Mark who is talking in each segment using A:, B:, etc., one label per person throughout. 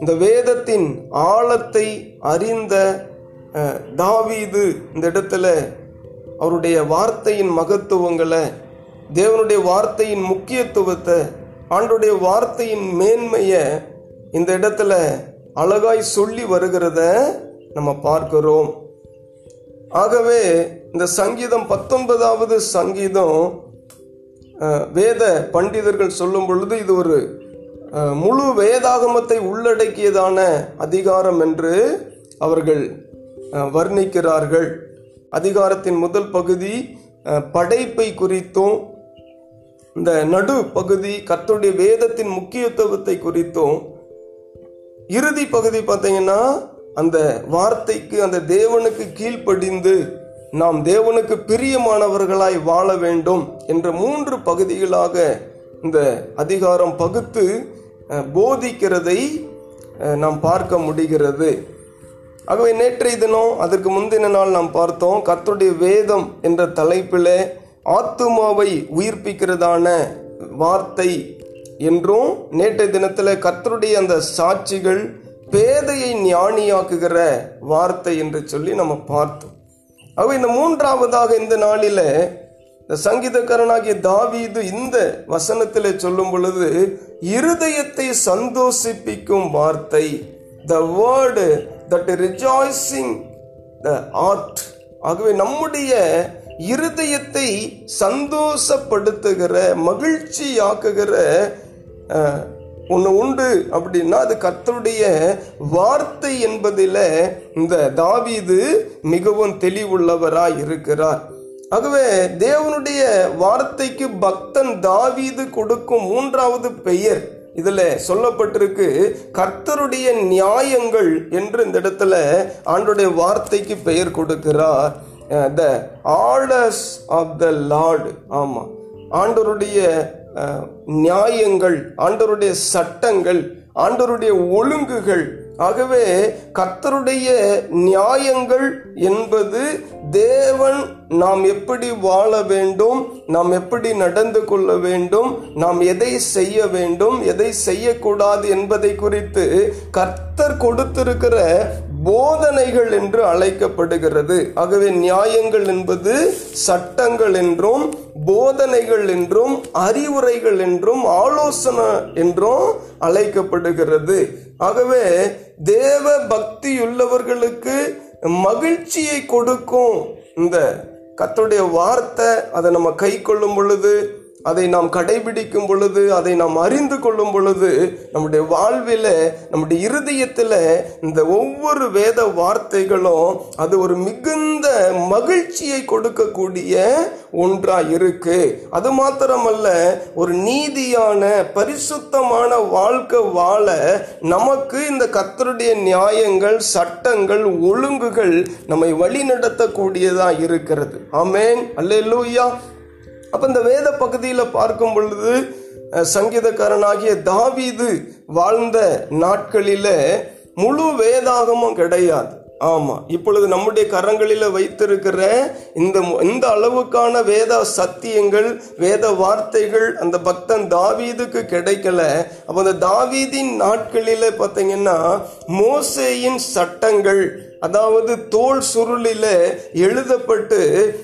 A: இந்த வேதத்தின் ஆழத்தை அறிந்த அஹ், தாவீது இந்த இடத்துல அவருடைய வார்த்தையின் மகத்துவங்களை தேவனுடைய வார்த்தையின் முக்கியத்துவத்தை ஆண்டுடைய வார்த்தையின் மேன்மையை இந்த இடத்துல அழகாய் சொல்லி வருகிறத நம்ம பார்க்கிறோம். ஆகவே இந்த சங்கீதம் பத்தொன்பதாவது சங்கீதம் வேத பண்டிதர்கள் சொல்லும் பொழுது இது ஒரு முழு வேதாகமத்தை உள்ளடக்கியதான அதிகாரம் என்று அவர்கள் வர்ணிக்கிறார்கள். அதிகாரத்தின் முதல் பகுதி படைப்பை குறித்தும் இந்த நடு பகுதி கத்துடைய வேதத்தின் முக்கியத்துவத்தை குறித்தும் இறுதி பகுதி பார்த்தீங்கன்னா அந்த வார்த்தைக்கு அந்த தேவனுக்கு கீழ்ப்படிந்து நாம் தேவனுக்கு பிரியமானவர்களாய் வாழ வேண்டும் என்ற மூன்று பகுதிகளாக இந்த அதிகாரம் பகுத்து போதிக்கிறதை நாம் பார்க்க முடிகிறது. ஆகவே நேற்றைய தினம் அதற்கு முந்தின நாள் நாம் பார்த்தோம் கர்த்தருடைய வேதம் என்ற தலைப்பில் ஆத்துமாவை உயிர்ப்பிக்கிறதான வார்த்தை என்றும் நேற்றைய தினத்தில் கர்த்தருடைய அந்த சாட்சிகள் பேதையை ஞானியாக்குகிற வார்த்தை என்று சொல்லி நம்ம பார்த்தோம். ஆகவே இந்த மூன்றாவதாக இந்த நாளில இந்த சங்கீதக்காரனாகிய தாவீது இந்த வசனத்தில் சொல்லும் பொழுது இருதயத்தை சந்தோஷிப்பிக்கும் வார்த்தை the word that rejoicing the heart ஆகவே நம்முடைய இருதயத்தை சந்தோஷப்படுத்துகிற மகிழ்ச்சியாக்குகிற ஒன்று உண்டு அப்படின்னா அது கர்த்தருடைய வார்த்தை என்பதில் இந்த தாவீது மிகவும் தெளிவுள்ளவராய் இருக்கிறார். ஆகவே தேவனுடைய வார்த்தைக்கு பக்தன் தாவீது கொடுக்கும் மூன்றாவது பெயர் இதில் சொல்லப்பட்டிருக்கு கர்த்தருடைய நியாயங்கள் என்று இந்த இடத்துல ஆண்டுடைய வார்த்தைக்கு பெயர் கொடுக்கிறார். The orders of the lord. ஆமாம் ஆண்டவருடைய நியாயங்கள் ஆண்டவருடைய சட்டங்கள் ஆண்டவருடைய ஒழுங்குகள். ஆகவே கர்த்தருடைய நியாயங்கள் என்பது தேவன் நாம் எப்படி வாழ வேண்டும் நாம் எப்படி நடந்து கொள்ள வேண்டும் நாம் எதை செய்ய வேண்டும் எதை செய்யக்கூடாது என்பதை குறித்து கர்த்தர் கொடுத்திருக்கிற போதனைகள் என்று அழைக்கப்படுகிறது. ஆகவே நியாயங்கள் என்பது சட்டங்கள் என்றும் போதனைகள் என்றும் அறிவுரைகள் என்றும் ஆலோசனை என்றும் அழைக்கப்படுகிறது. ஆகவே தேவ பக்தியுள்ளவர்களுக்கு மகிழ்ச்சியை கொடுக்கும் இந்த கத்துடைய வார்த்தை அதை நம்ம கை கொள்ளும் பொழுது அதை நாம் கடைபிடிக்கும் பொழுது அதை நாம் அறிந்து கொள்ளும் பொழுது நம்முடைய வாழ்வில் நம்முடைய இருதயத்தில் இந்த ஒவ்வொரு வேத வார்த்தைகளும் அது ஒரு மிகுந்த மகிழ்ச்சியை கொடுக்கக்கூடிய ஒன்றாக இருக்கு அது மாத்திரமல்ல ஒரு நீதியான பரிசுத்தமான வாழ்க்கை வாழ நமக்கு இந்த கத்தருடைய நியாயங்கள் சட்டங்கள் ஒழுங்குகள் நம்மை வழிநடத்தக்கூடியதாக இருக்கிறது. ஆமேன். அல்லேலூயா. அப்ப இந்த வேத பகுதியில பார்க்கும் பொழுது சங்கீதக்காரனாகிய தாவீது வாழ்ந்த நாட்களில முழு வேதாகமும் கிடையாது. ஆமா இப்பொழுது நம்முடைய கரங்களில வைத்திருக்கிற இந்த மு- இந்த அளவுக்கான வேத சத்தியங்கள் வேத வார்த்தைகள் அந்த பக்தன் தாவீதுக்கு கிடைக்கல. அப்ப அந்த தாவீதின் நாட்களில பாத்தீங்கன்னா மோசேயின் சட்டங்கள் அதாவது தோல் சுருளில எழுதப்பட்டு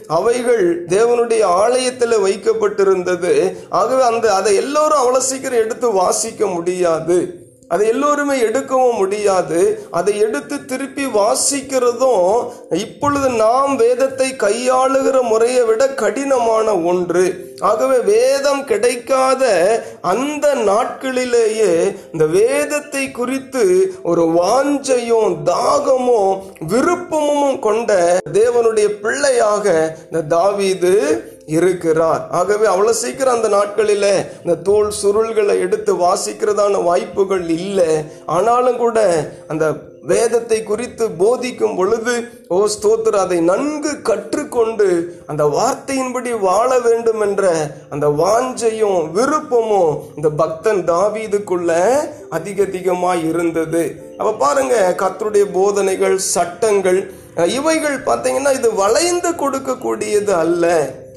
A: அவைகள் தேவனுடைய ஆலயத்தில் வைக்கப்பட்டிருந்தது. ஆகவே அந்த அதை எல்லோரும் அவ்வளோ சீக்கிரம் எடுத்து வாசிக்க முடியாது. அதை எல்லோருமே எடுக்கவும் முடியாது. அதை எடுத்து திருப்பி வாசிக்கிறதும் இப்பொழுது நாம் வேதத்தை கையாளுகிற முறையை விட கடினமான ஒன்று. ஆகவே வேதம் கிடைக்காத அந்த நாட்களிலேயே இந்த வேதத்தை குறித்து ஒரு வாஞ்சையும் தாகமும் விருப்பமும் கொண்ட தேவனுடைய பிள்ளையாக இந்த தாவீது இருக்கிறார். ஆகவே அவ்வளோ சீக்கிரம் அந்த நாட்களில் இந்த தோல் சுருள்களை எடுத்து வாசிக்கிறதான வாய்ப்புகள் இல்லை. ஆனாலும் கூட அந்த வேதத்தை குறித்து போதிக்கும் பொழுது ஓ ஸ்தோத்திர அதை நன்கு கற்றுக்கொண்டு அந்த வார்த்தையின்படி வாழ வேண்டும் என்ற அந்த வாஞ்சையும் விருப்பமும் இந்த பக்தன் தாவீதுக்குள்ள அதிக அதிகமாக இருந்தது. அப்போ பாருங்க கத்தருடைய போதனைகள் சட்டங்கள் இவைகள் பார்த்தீங்கன்னா இது வளைந்து கொடுக்கக்கூடியது அல்ல.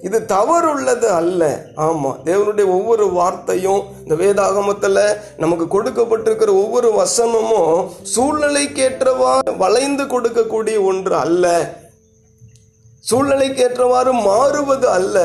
A: இது தவறுள்ளது அல்ல. ஆமாம் தேவனுடைய ஒவ்வொரு வார்த்தையும் இந்த வேதாகமத்துல நமக்கு கொடுக்கப்பட்டிருக்கிற ஒவ்வொரு வசனமும் சூழ்நிலைக்கேற்றவா வளைந்து கொடுக்கக்கூடிய ஒன்று அல்ல. சூழ்நிலைக்கு ஏற்றவாறு மாறுவது அல்ல.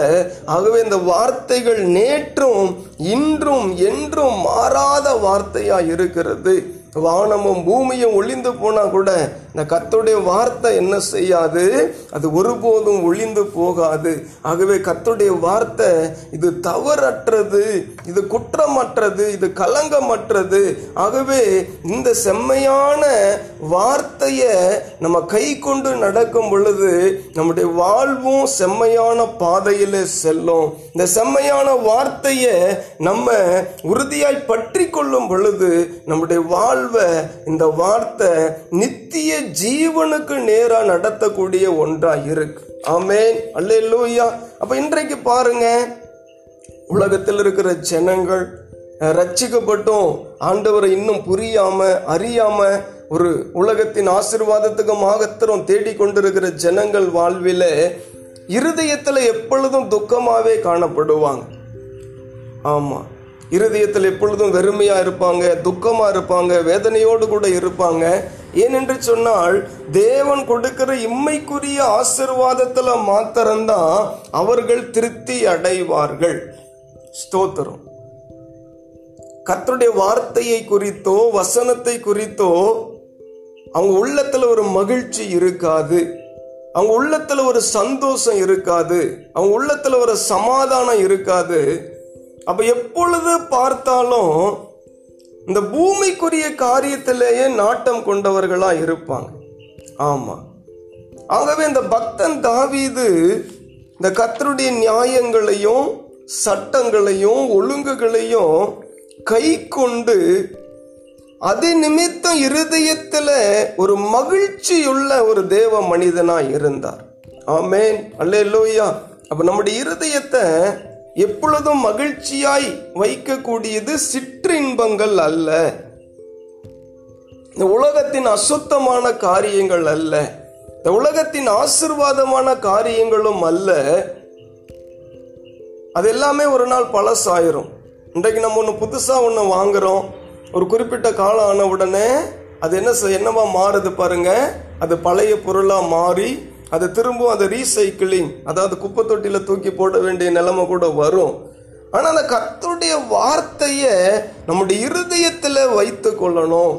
A: ஆகவே இந்த வார்த்தைகள் நேற்றும் இன்றும் என்றும் மாறாத வார்த்தையாக இருக்கிறது. வானமும் பூமியும் ஒளிந்து போனால் கூட இந்த கத்துடைய வார்த்தை என்ன செய்யாது? அது ஒருபோதும் ஒளிந்து போகாது. ஆகவே கத்துடைய வார்த்தை இது தவறற்றது இது குற்றமற்றது இது கலங்கமற்றது ஆகவே இந்த செம்மையான வார்த்தையை நம்ம கை கொண்டு நடக்கும் பொழுது நம்முடைய வாழ்வும் செம்மையான பாதையில் செல்லும். இந்த செம்மையான வார்த்தையை நம்ம உறுதியாய் பற்றி கொள்ளும் பொழுது நம்முடைய வாழ் வாழ்வை இந்த வார்த்தை நித்திய ஜீவனுக்கு நேரா நடத்தக்கூடிய ஒன்றா இருக்கு. ஆமேன். அல்லேலூயா. அப்ப இன்றைக்கு பாருங்க உலகத்தில் இருக்கிற ஜனங்கள் ரட்சிக்கப்பட்டும். ஆண்டவரை இன்னும் புரியாம அறியாம ஒரு உலகத்தின் ஆசீர்வாதத்துக்கு மாகத்திரம் தேடிக்கொண்டிருக்கிற ஜனங்கள் வாழ்வில இருதயத்துல எப்பொழுதும் துக்கமாவே காணப்படுவாங்க. ஆமா. இருதயத்தில் எப்பொழுதும் வெறுமையாக இருப்பாங்க துக்கமாக இருப்பாங்க வேதனையோடு கூட இருப்பாங்க. ஏனென்று சொன்னால் தேவன் கொடுக்கிற இம்மைக்குரிய ஆசிர்வாதத்தில் மாத்திரம்தான் அவர்கள் திருப்தி அடைவார்கள். ஸ்தோத்திரம். கத்தருடைய வார்த்தையை குறித்தோ வசனத்தை குறித்தோ அவங்க உள்ளத்தில் ஒரு மகிழ்ச்சி இருக்காது. அவங்க உள்ளத்தில் ஒரு சந்தோஷம் இருக்காது. அவங்க உள்ளத்தில் ஒரு சமாதானம் இருக்காது. அப்ப எப்பொழுது பார்த்தாலும் இந்த பூமிக்குரிய காரியத்திலேயே நாட்டம் கொண்டவர்களா இருப்பாங்க. ஆமா. ஆகவே இந்த பக்தன் தாவீது இந்த கத்தருடைய நியாயங்களையும் சட்டங்களையும் ஒழுங்குகளையும் கை கொண்டு அது நிமித்தம் இருதயத்தில் ஒரு மகிழ்ச்சியுள்ள ஒரு தேவ மனிதனாக இருந்தார். ஆமேன். அல்லேலூயா. அப்போ நம்முடைய இருதயத்தை எப்பொழுதும் மகிழ்ச்சியாய் வைக்கக்கூடியது சிற்றின்பங்கள் அல்ல. இந்த உலகத்தின் அசுத்தமான காரியங்கள் அல்ல. இந்த உலகத்தின் ஆசிர்வாதமான காரியங்களும் அல்ல. அது எல்லாமே ஒரு நாள் பழசாயிரும். இன்றைக்கு நம்ம ஒன்று புதுசாக ஒன்று வாங்குறோம். ஒரு குறிப்பிட்ட காலம் ஆன உடனே அது என்ன என்னவா மாறுது பாருங்க. அது பழைய பொருளாக மாறி அது திரும்பவும் அது ரீசைக்கிளிங் அதாவது குப்பை தொட்டியில் தூக்கி போட வேண்டிய நிலைமை கூட வரும். ஆனால் அந்த கத்துடைய வார்த்தையை நம்முடைய இருதயத்தில் வைத்து கொள்ளணும்.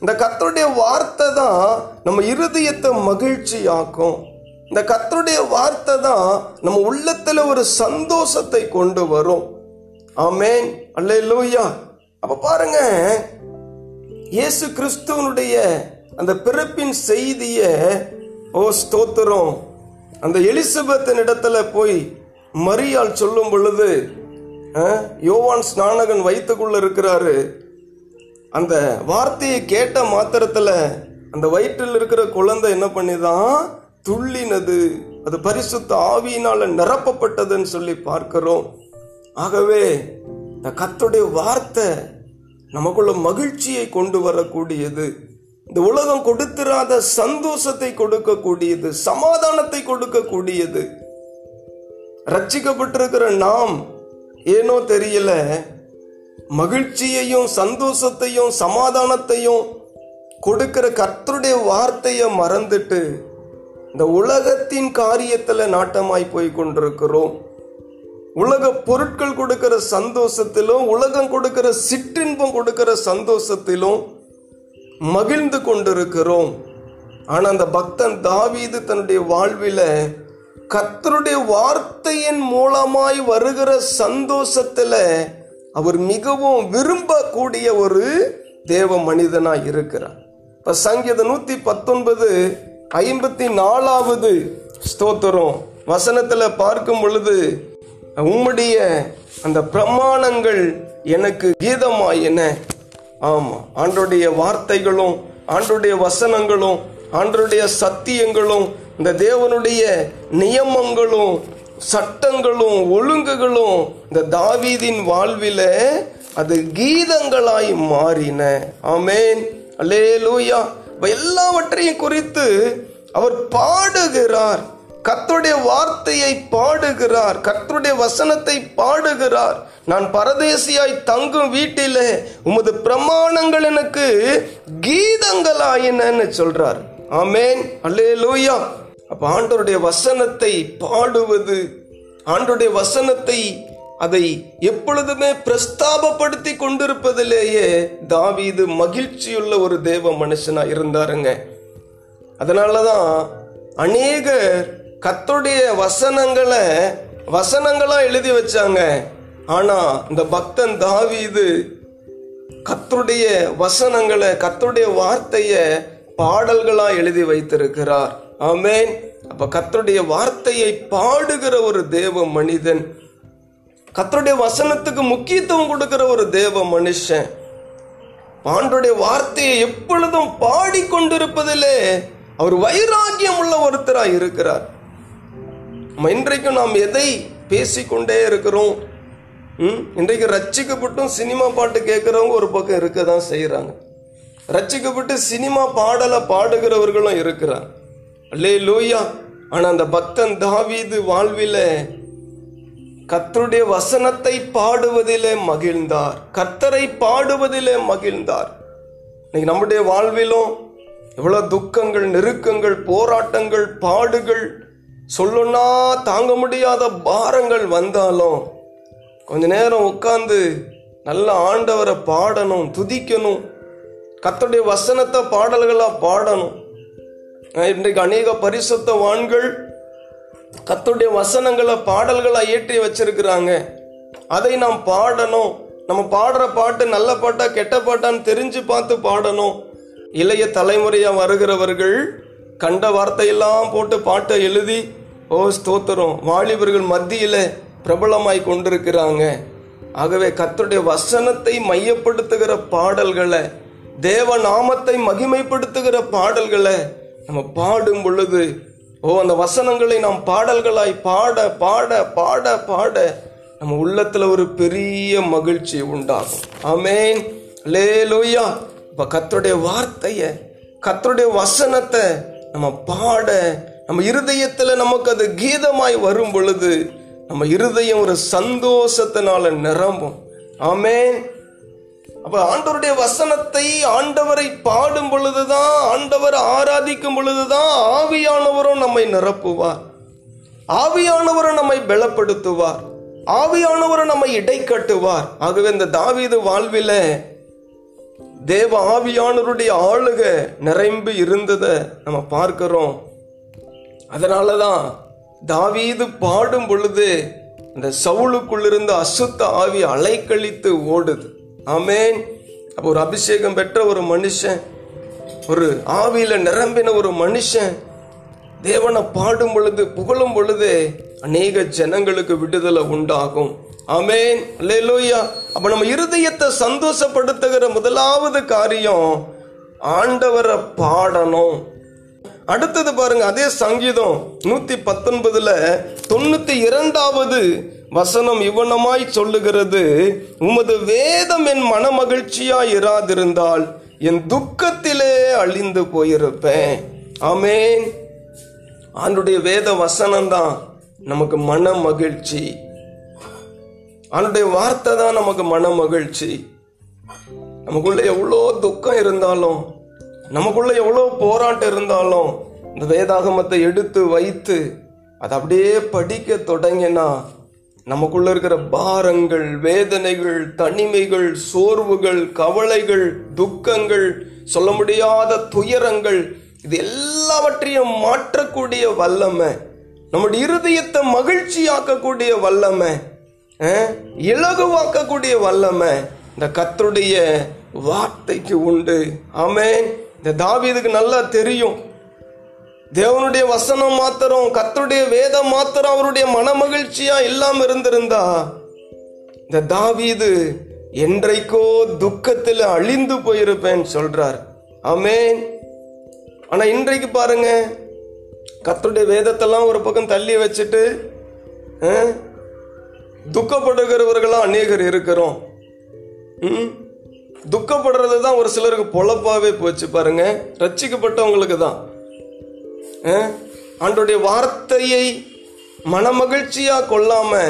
A: இந்த கத்தருடைய வார்த்தை தான் நம்ம இருதயத்தை மகிழ்ச்சி ஆக்கும் இந்த கத்தருடைய வார்த்தை தான் நம்ம உள்ளத்தில் ஒரு சந்தோஷத்தை கொண்டு வரும். ஆமேன். அல்லேலூயா. அப்போ பாருங்க இயேசு கிறிஸ்துவனுடைய அந்த பிறப்பின் செய்தியை ஓ ஸ்தோத்திரம். அந்த எலிசபெத்தின் இடத்துல போய் மரியாள் சொல்லும் பொழுது யோவான் ஸ்நானகன் வயிற்றுக்குள்ள இருக்கிறாரு. அந்த வார்த்தையை கேட்ட மாத்திரத்தில் அந்த வயிற்றில் இருக்கிற குழந்தை என்ன பண்ணிதான்? துள்ளினது. அது பரிசுத்த ஆவியினால நிரப்பப்பட்டதுன்னு சொல்லி பார்க்கிறோம். ஆகவே இந்த கத்துடைய வார்த்தை நமக்குள்ள மகிழ்ச்சியை கொண்டு வரக்கூடியது. இந்த உலகம் கொடுத்திராத சந்தோஷத்தை கொடுக்கக்கூடியது சமாதானத்தை கொடுக்கக்கூடியது. ரட்சிக்கப்பட்டிருக்கிற நாம் ஏனோ தெரியல மகிழ்ச்சியையும் சந்தோஷத்தையும் சமாதானத்தையும் கொடுக்கிற கர்த்தருடைய வார்த்தையை மறந்துட்டு இந்த உலகத்தின் காரியத்தில் நாட்டமாய் போய் கொண்டிருக்கிறோம். உலக பொருட்கள் கொடுக்கிற சந்தோஷத்திலும் உலகம் கொடுக்கிற சிற்றின்பம் கொடுக்கிற சந்தோஷத்திலும் மகிழ்ந்து கொண்டிருக்கிறோம். ஆனால் அந்த பக்தன் தாவீது தன்னுடைய வாழ்வில் கத்தருடைய வார்த்தையின் மூலமாய் வருகிற சந்தோஷத்தில் அவர் மிகவும் விரும்பக்கூடிய ஒரு தேவ மனிதனாக இருக்கிறார். இப்போ சங்கீத நூற்றி பத்தொன்பது ஐம்பத்தி நாலாவது ஸ்தோத்திரம். வசனத்தில் பார்க்கும் பொழுது உம்முடைய அந்த பிரமாணங்கள் எனக்கு கீதமாயின. ஆமாம் ஆண்டருடைய வார்த்தைகளும் ஆண்டருடைய வசனங்களும் ஆண்டருடைய சத்தியங்களும் இந்த தேவனுடைய நியமங்களும் சட்டங்களும் ஒழுங்குகளும் இந்த தாவீதின் வாழ்வில அது கீதங்களாய் மாறின. ஆமேன். அல்லேலூயா. லூயா எல்லாவற்றையும் குறித்து அவர் பாடுகிறார். கர்த்தருடைய வார்த்தையை பாடுகிறார். கர்த்தருடைய வசனத்தை பாடுகிறார். நான் பரதேசியாய் தங்கும் வீட்டிலே உமது பிரமாணங்கள் எனக்கு கீதங்களாயினன்னு சொல்றார். ஆமேன். அல்லே லூயா அப்ப ஆண்டோருடைய வசனத்தை பாடுவது ஆண்டோடைய வசனத்தை அதை எப்பொழுதுமே பிரஸ்தாபப்படுத்தி கொண்டிருப்பதிலேயே தாவீது மகிழ்ச்சியுள்ள ஒரு தேவ மனுஷனா இருந்தாருங்க. அதனாலதான் அநேகர் கத்துடைய வசனங்களை வசனங்களா எழுதி வச்சாங்க. ஆனா இந்த பக்தன் தாவீது கத்துடைய வசனங்களை கத்துடைய வார்த்தைய பாடல்களா எழுதி வைத்திருக்கிறார். ஆமேன். அப்ப கத்துடைய வார்த்தையை பாடுகிற ஒரு தேவ மனிதன் கத்துடைய வசனத்துக்கு முக்கியத்துவம் கொடுக்கிற ஒரு தேவ மனுஷன் ஆண்டுடைய வார்த்தையை எப்பொழுதும் பாடிக்கொண்டிருப்பதிலே அவர் வைராக்கியம் உள்ள ஒருத்தராய் இருக்கிறார். இன்றைக்கும் நாம் எதை பேசிக்கொண்டே இருக்கிறோம்? ம்? இன்றைக்கு ரட்சிக்கப்பட்டும் சினிமா பாட்டு கேட்குறவங்க ஒரு பக்கம் இருக்க தான் செய்கிறாங்க ரட்சிக்கப்பட்டு சினிமா பாடலை பாடுகிறவர்களும் இருக்கிறார் அல்லே லூயா ஆனால் அந்த பக்தன் தாவீது வாழ்வில கத்தருடைய வசனத்தை பாடுவதிலே மகிழ்ந்தார். கர்த்தரை பாடுவதிலே மகிழ்ந்தார். இன்னைக்கு நம்முடைய வாழ்விலும் எவ்வளோ துக்கங்கள் நெருக்கங்கள் போராட்டங்கள் பாடுகள் சொல்லுன்னா தாங்க முடியாத பாரங்கள் வந்தாலும் கொஞ்ச நேரம் உட்காந்து நல்ல ஆண்டவரை பாடணும் துதிக்கணும் கத்தோடைய வசனத்தை பாடல்களாக பாடணும். இன்றைக்கு அநேக பரிசுத்தவான்கள் கத்துடைய வசனங்களை பாடல்களாக ஏற்றி வச்சிருக்கிறாங்க. அதை நாம் பாடணும். நம்ம பாடுற பாட்டு நல்ல பாட்டா கெட்ட பாட்டான்னு தெரிஞ்சு பார்த்து பாடணும். இளைய தலைமுறையாக வருகிறவர்கள் கண்ட வார்த்தையெல்லாம் போட்டு பாட்டை எழுதி ஓ ஸ்தோத்திரம் வாலிபர்கள் மத்தியில் பிரபலமாய் கொண்டிருக்கிறாங்க. ஆகவே கத்தருடைய வசனத்தை மையப்படுத்துகிற பாடல்களை தேவ நாமத்தை மகிமைப்படுத்துகிற பாடல்களை நம்ம பாடும் பொழுது ஓ அந்த வசனங்களை நாம் பாடல்களாய் பாட பாட பாட பாட நம்ம உள்ளத்துல ஒரு பெரிய மகிழ்ச்சி உண்டாகும். ஆமேன். லோய்யா இப்ப கத்தருடைய வார்த்தைய கத்தருடைய வசனத்தை நம்ம பாட நம்ம இருதயத்தில் நமக்கு அது கீதமாய் வரும் பொழுது நம்ம இருதயம் ஒரு சந்தோஷத்தினால நிரம்பும். ஆமேன். அப்ப ஆண்டவருடைய வசனத்தை ஆண்டவரை பாடும் பொழுதுதான் ஆண்டவரை ஆராதிக்கும் பொழுதுதான் ஆவியானவரும் நம்மை நிரப்புவார். ஆவியானவரும் நம்மை பலப்படுத்துவார். ஆவியானவரும் நம்மை இடை கட்டுவார் ஆகவே இந்த தாவீது வாழ்வில தேவ ஆவியானவருடைய ஆளுக நிரம்பி இருந்ததை நம்ம பார்க்கிறோம். அதனாலதான் தாவீது பாடும் பொழுது அந்த சவுளுக்குள்ளிருந்த அசுத்த ஆவி அலைக்கழித்து ஓடுது. ஆமேன். அப்போ ஒரு அபிஷேகம் பெற்ற ஒரு மனுஷன் ஒரு ஆவியில் நிரம்பின ஒரு மனுஷன் தேவனை பாடும் பொழுது புகழும் பொழுது அநேக ஜனங்களுக்கு விடுதலை உண்டாகும். அமேன் அல்லேலூயா. அப்ப நம்ம இருதயத்தை சந்தோஷப்படுத்துகிற முதலாவது காரியம் ஆண்டவரை பாடணும். அடுத்தது பாருங்க அதே சங்கீதம் நூத்தி பத்தொன்பதுல தொண்ணூத்தி இரண்டாவது வசனம் இவனமாய் சொல்லுகிறது உமது வேதம் என் மன மகிழ்ச்சியா இராதிருந்தால் என் துக்கத்திலே அழிந்து போயிருப்பேன். ஆமேன். ஆண்டுடைய வேத வசனம் தான் நமக்கு மன மகிழ்ச்சி அவனுடைய வார்த்தை தான் நமக்கு மன மகிழ்ச்சி நமக்குள்ள எவ்வளோ துக்கம் இருந்தாலும் நமக்குள்ள எவ்வளோ போராட்டம் இருந்தாலும் இந்த வேதாகமத்தை எடுத்து வைத்து அதை அப்படியே படிக்க தொடங்கினா நமக்குள்ள இருக்கிற பாரங்கள் வேதனைகள் தனிமைகள் சோர்வுகள் கவலைகள் துக்கங்கள் சொல்ல முடியாத துயரங்கள் இது எல்லாவற்றையும் மாற்றக்கூடிய வல்லமை. நம்முடைய இருதயத்தை மகிழ்ச்சியாக்கக்கூடிய வல்லமை இலகுவாக்கக்கூடிய வல்லமை இந்த கத்தருடைய வார்த்தைக்கு உண்டு. ஆமேன். இந்த தாவீதுக்கு நல்லா தெரியும். தேவனுடைய வசனம் மாத்திரம் கத்தருடைய வேதம் மாத்திரம் அவருடைய மனமகிழ்ச்சியா இல்லாம இருந்திருந்தா இந்த தாவீது என்றைக்கோ துக்கத்தில் அழிந்து போயிருப்பேன் சொல்றார். ஆமேன். ஆனா இன்றைக்கு பாருங்க கர்த்தருடைய வேதத்தெல்லாம் ஒரு பக்கம் தள்ளி வச்சுட்டு துக்கப்படுகிறவர்களாக அநேகர் இருக்கிறோம். ம்? துக்கப்படுறது தான் ஒரு சிலருக்கு பொழப்பாகவே போச்சு பாருங்க. ரட்சிக்கப்பட்டவங்களுக்கு தான். அஹ்? வார்த்தையை மனமகிழ்ச்சியா கொள்ளாம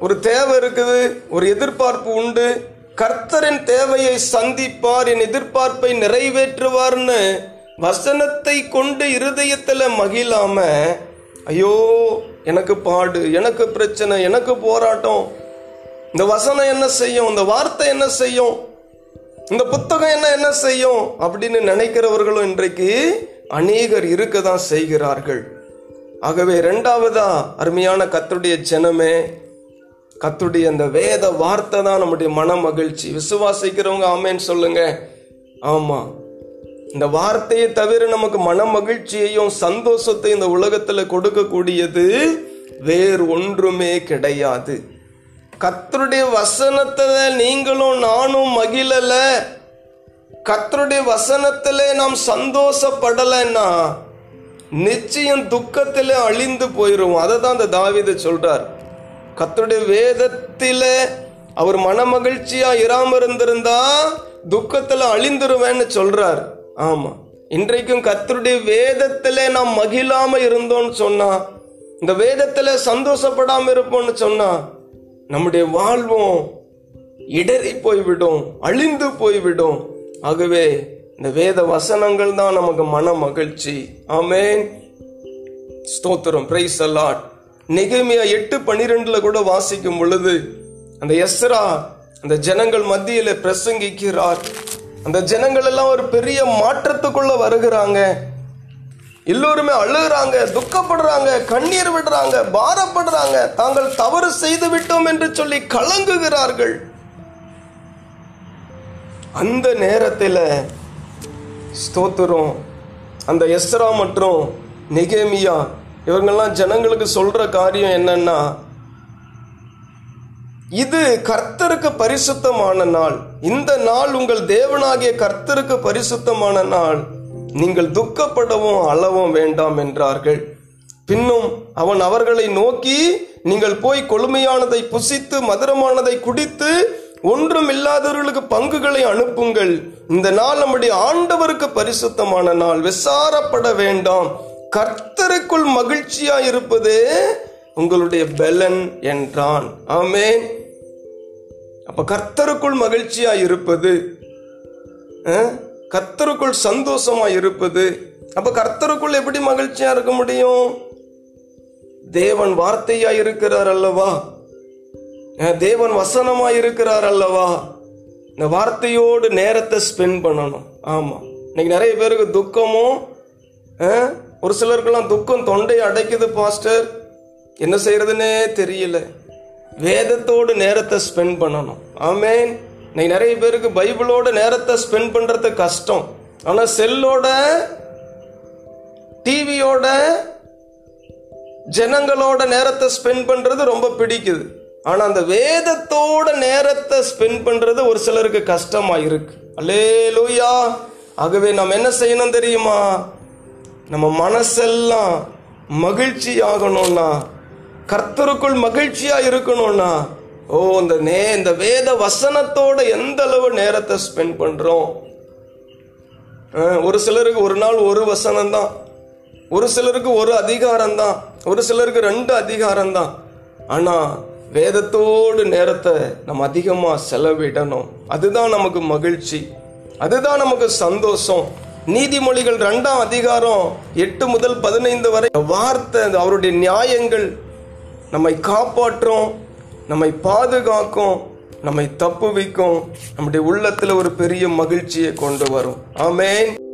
A: ஒரு தேவை இருக்குது ஒரு எதிர்பார்ப்பு உண்டு. கர்த்தரின் தேவையை சந்திப்பார் என் எதிர்பார்ப்பை நிறைவேற்றுவார்னு வசனத்தை கொண்டு இருதயத்தில் மகிழாம ஐயோ எனக்கு பாடு எனக்கு பிரச்சனை எனக்கு போராட்டம். இந்த வசனம் என்ன செய்யும்? இந்த வார்த்தை என்ன செய்யும்? இந்த புத்தகம் என்ன என்ன செய்யும்? அப்படின்னு நினைக்கிறவர்களும் இன்றைக்கு அநேகர் இருக்க தான் செய்கிறார்கள். ஆகவே ரெண்டாவதா அருமையான கத்துடைய ஜனமே கத்துடைய அந்த வேத வார்த்தை தான் நம்முடைய மன மகிழ்ச்சி. விசுவாசிக்கிறவங்க ஆமேன்னு சொல்லுங்க. ஆமாம் இந்த வார்த்தையை தவிர நமக்கு மன மகிழ்ச்சியையும் சந்தோஷத்தை இந்த உலகத்தில் கொடுக்கக்கூடியது வேறு ஒன்றுமே கிடையாது. கத்தருடைய வசனத்தை நீங்களும் நானும் மகிழல. கத்தருடைய வசனத்தில் நாம் சந்தோஷப்படலைன்னா நிச்சயம் துக்கத்தில் அழிந்து போயிடும் அதை தான் அந்த தாவித சொல்றார். கத்தருடைய வேதத்தில் அவர் மன மகிழ்ச்சியா இராம இருந்திருந்தா துக்கத்தில் அழிந்துருவேன்னு சொல்றார். ஆமாம் இன்றைக்கும் கத்தருடைய வேதத்தில் நாம் மகிழாம இருந்தோம்னு சொன்னா இந்த வேதத்தில் சந்தோஷப்படாம இருப்போம்னு சொன்னா நம்முடைய வாழ்வும் இடறி போய்விடும் அழிந்து போய்விடும். ஆகவே இந்த வேத வசனங்கள் தான் நமக்கு மன மகிழ்ச்சி. ஆமேன். ஸ்தோத்திரம். பிரைஸ் அல்லாட் நெகேமியா எட்டு பன்னிரெண்டுல கூட வாசிக்கும் பொழுது அந்த எஸ்ரா அந்த ஜனங்கள் மத்தியில் பிரசங்கிக்கிறார். அந்த ஜனங்கள் எல்லாம் ஒரு பெரிய மாற்றத்துக்குள்ள வருகிறாங்க. எல்லோருமே அழுகிறாங்க துக்கப்படுறாங்க கண்ணீர் விடுறாங்க பாரப்படுறாங்க. தாங்கள் தவறு செய்து விட்டோம் என்று சொல்லி கலங்குகிறார்கள். அந்த நேரத்தில் ஸ்தோத்திரம் அந்த எஸ்ரா மற்றும் நெகேமியா இவங்கெல்லாம் ஜனங்களுக்கு சொல்ற காரியம் என்னன்னா இது கர்த்தருக்கு பரிசுத்தமான நாள். இந்த நாள் உங்கள் தேவனாகிய கர்த்தருக்கு பரிசுத்தமான நாள். நீங்கள் துக்கப்படவும் அளவும் வேண்டாம் என்றார்கள். பின்னும் அவன் அவர்களை நோக்கி நீங்கள் போய் கொழுமையானதை புசித்து மதுரமானதை குடித்து ஒன்றும் இல்லாதவர்களுக்கு பங்குகளை அனுப்புங்கள். இந்த நாள் நம்முடைய ஆண்டவருக்கு பரிசுத்தமான நாள். விசாரப்பட வேண்டாம். கர்த்தருக்குள் மகிழ்ச்சியா இருப்பதே உங்களுடைய பெலன் என்றான். ஆமேன். அப்ப கர்த்தருக்குள் மகிழ்ச்சியா இருப்பது கர்த்தருக்குள் சந்தோஷமா இருப்பது அப்ப கர்த்தருக்குள் எப்படி மகிழ்ச்சியா இருக்க முடியும்? தேவன் வார்த்தையா இருக்கிறார் அல்லவா? தேவன் வசனமா இருக்கிறார் அல்லவா? இந்த வார்த்தையோடு நேரத்தை ஸ்பெண்ட் பண்ணணும். ஆமா. இன்னைக்கு நிறைய பேருக்கு துக்கமும் ஒரு சிலருக்கெல்லாம் துக்கம் தொண்டை அடைக்குது பாஸ்டர். என்ன செய்யறதுன்னே தெரியல. வேதத்தோடு நேரத்தை ஸ்பெண்ட் பண்ணணும். ஆமேன் இன்னைக்கு நிறைய பேருக்கு பைபிளோட நேரத்தை ஸ்பெண்ட் பண்றது கஷ்டம். ஆனா செல்லோட டிவியோட ஜனங்களோட நேரத்தை ஸ்பெண்ட் பண்றது ரொம்ப பிடிக்குது. ஆனா அந்த வேதத்தோட நேரத்தை ஸ்பெண்ட் பண்றது ஒரு சிலருக்கு கஷ்டமா இருக்கு. அல்லேலூயா. ஆகவே நம்ம என்ன செய்யணும் தெரியுமா? நம்ம மனசெல்லாம் மகிழ்ச்சி ஆகணும்னா கர்த்தருக்குள் மகிழ்ச்சியா இருக்கணும்னா ஓ இந்த நே இந்த வேத வசனத்தோட எந்த அளவு நேரத்தை ஸ்பெண்ட் பண்றோம்? ஒரு சிலருக்கு ஒரு நாள் ஒரு வசனம் தான் ஒரு சிலருக்கு ஒரு அதிகாரம் தான் ஒரு சிலருக்கு ரெண்டு அதிகாரம் தான் ஆனா வேதத்தோடு நேரத்தை நம்ம அதிகமாக செலவிடணும். அதுதான் நமக்கு மகிழ்ச்சி. அதுதான் நமக்கு சந்தோஷம். நீதிமொழிகள் ரெண்டாம் அதிகாரம் எட்டு முதல் பதினைந்து வரை வார்த்தை அவருடைய நியாயங்கள் நம்மை காப்பாற்றும் நம்மை பாதுகாக்கும் நம்மை தப்புவிக்கும் நம்முடைய உள்ளத்தில் ஒரு பெரிய மகிழ்ச்சியை கொண்டு வரும். ஆமேன்.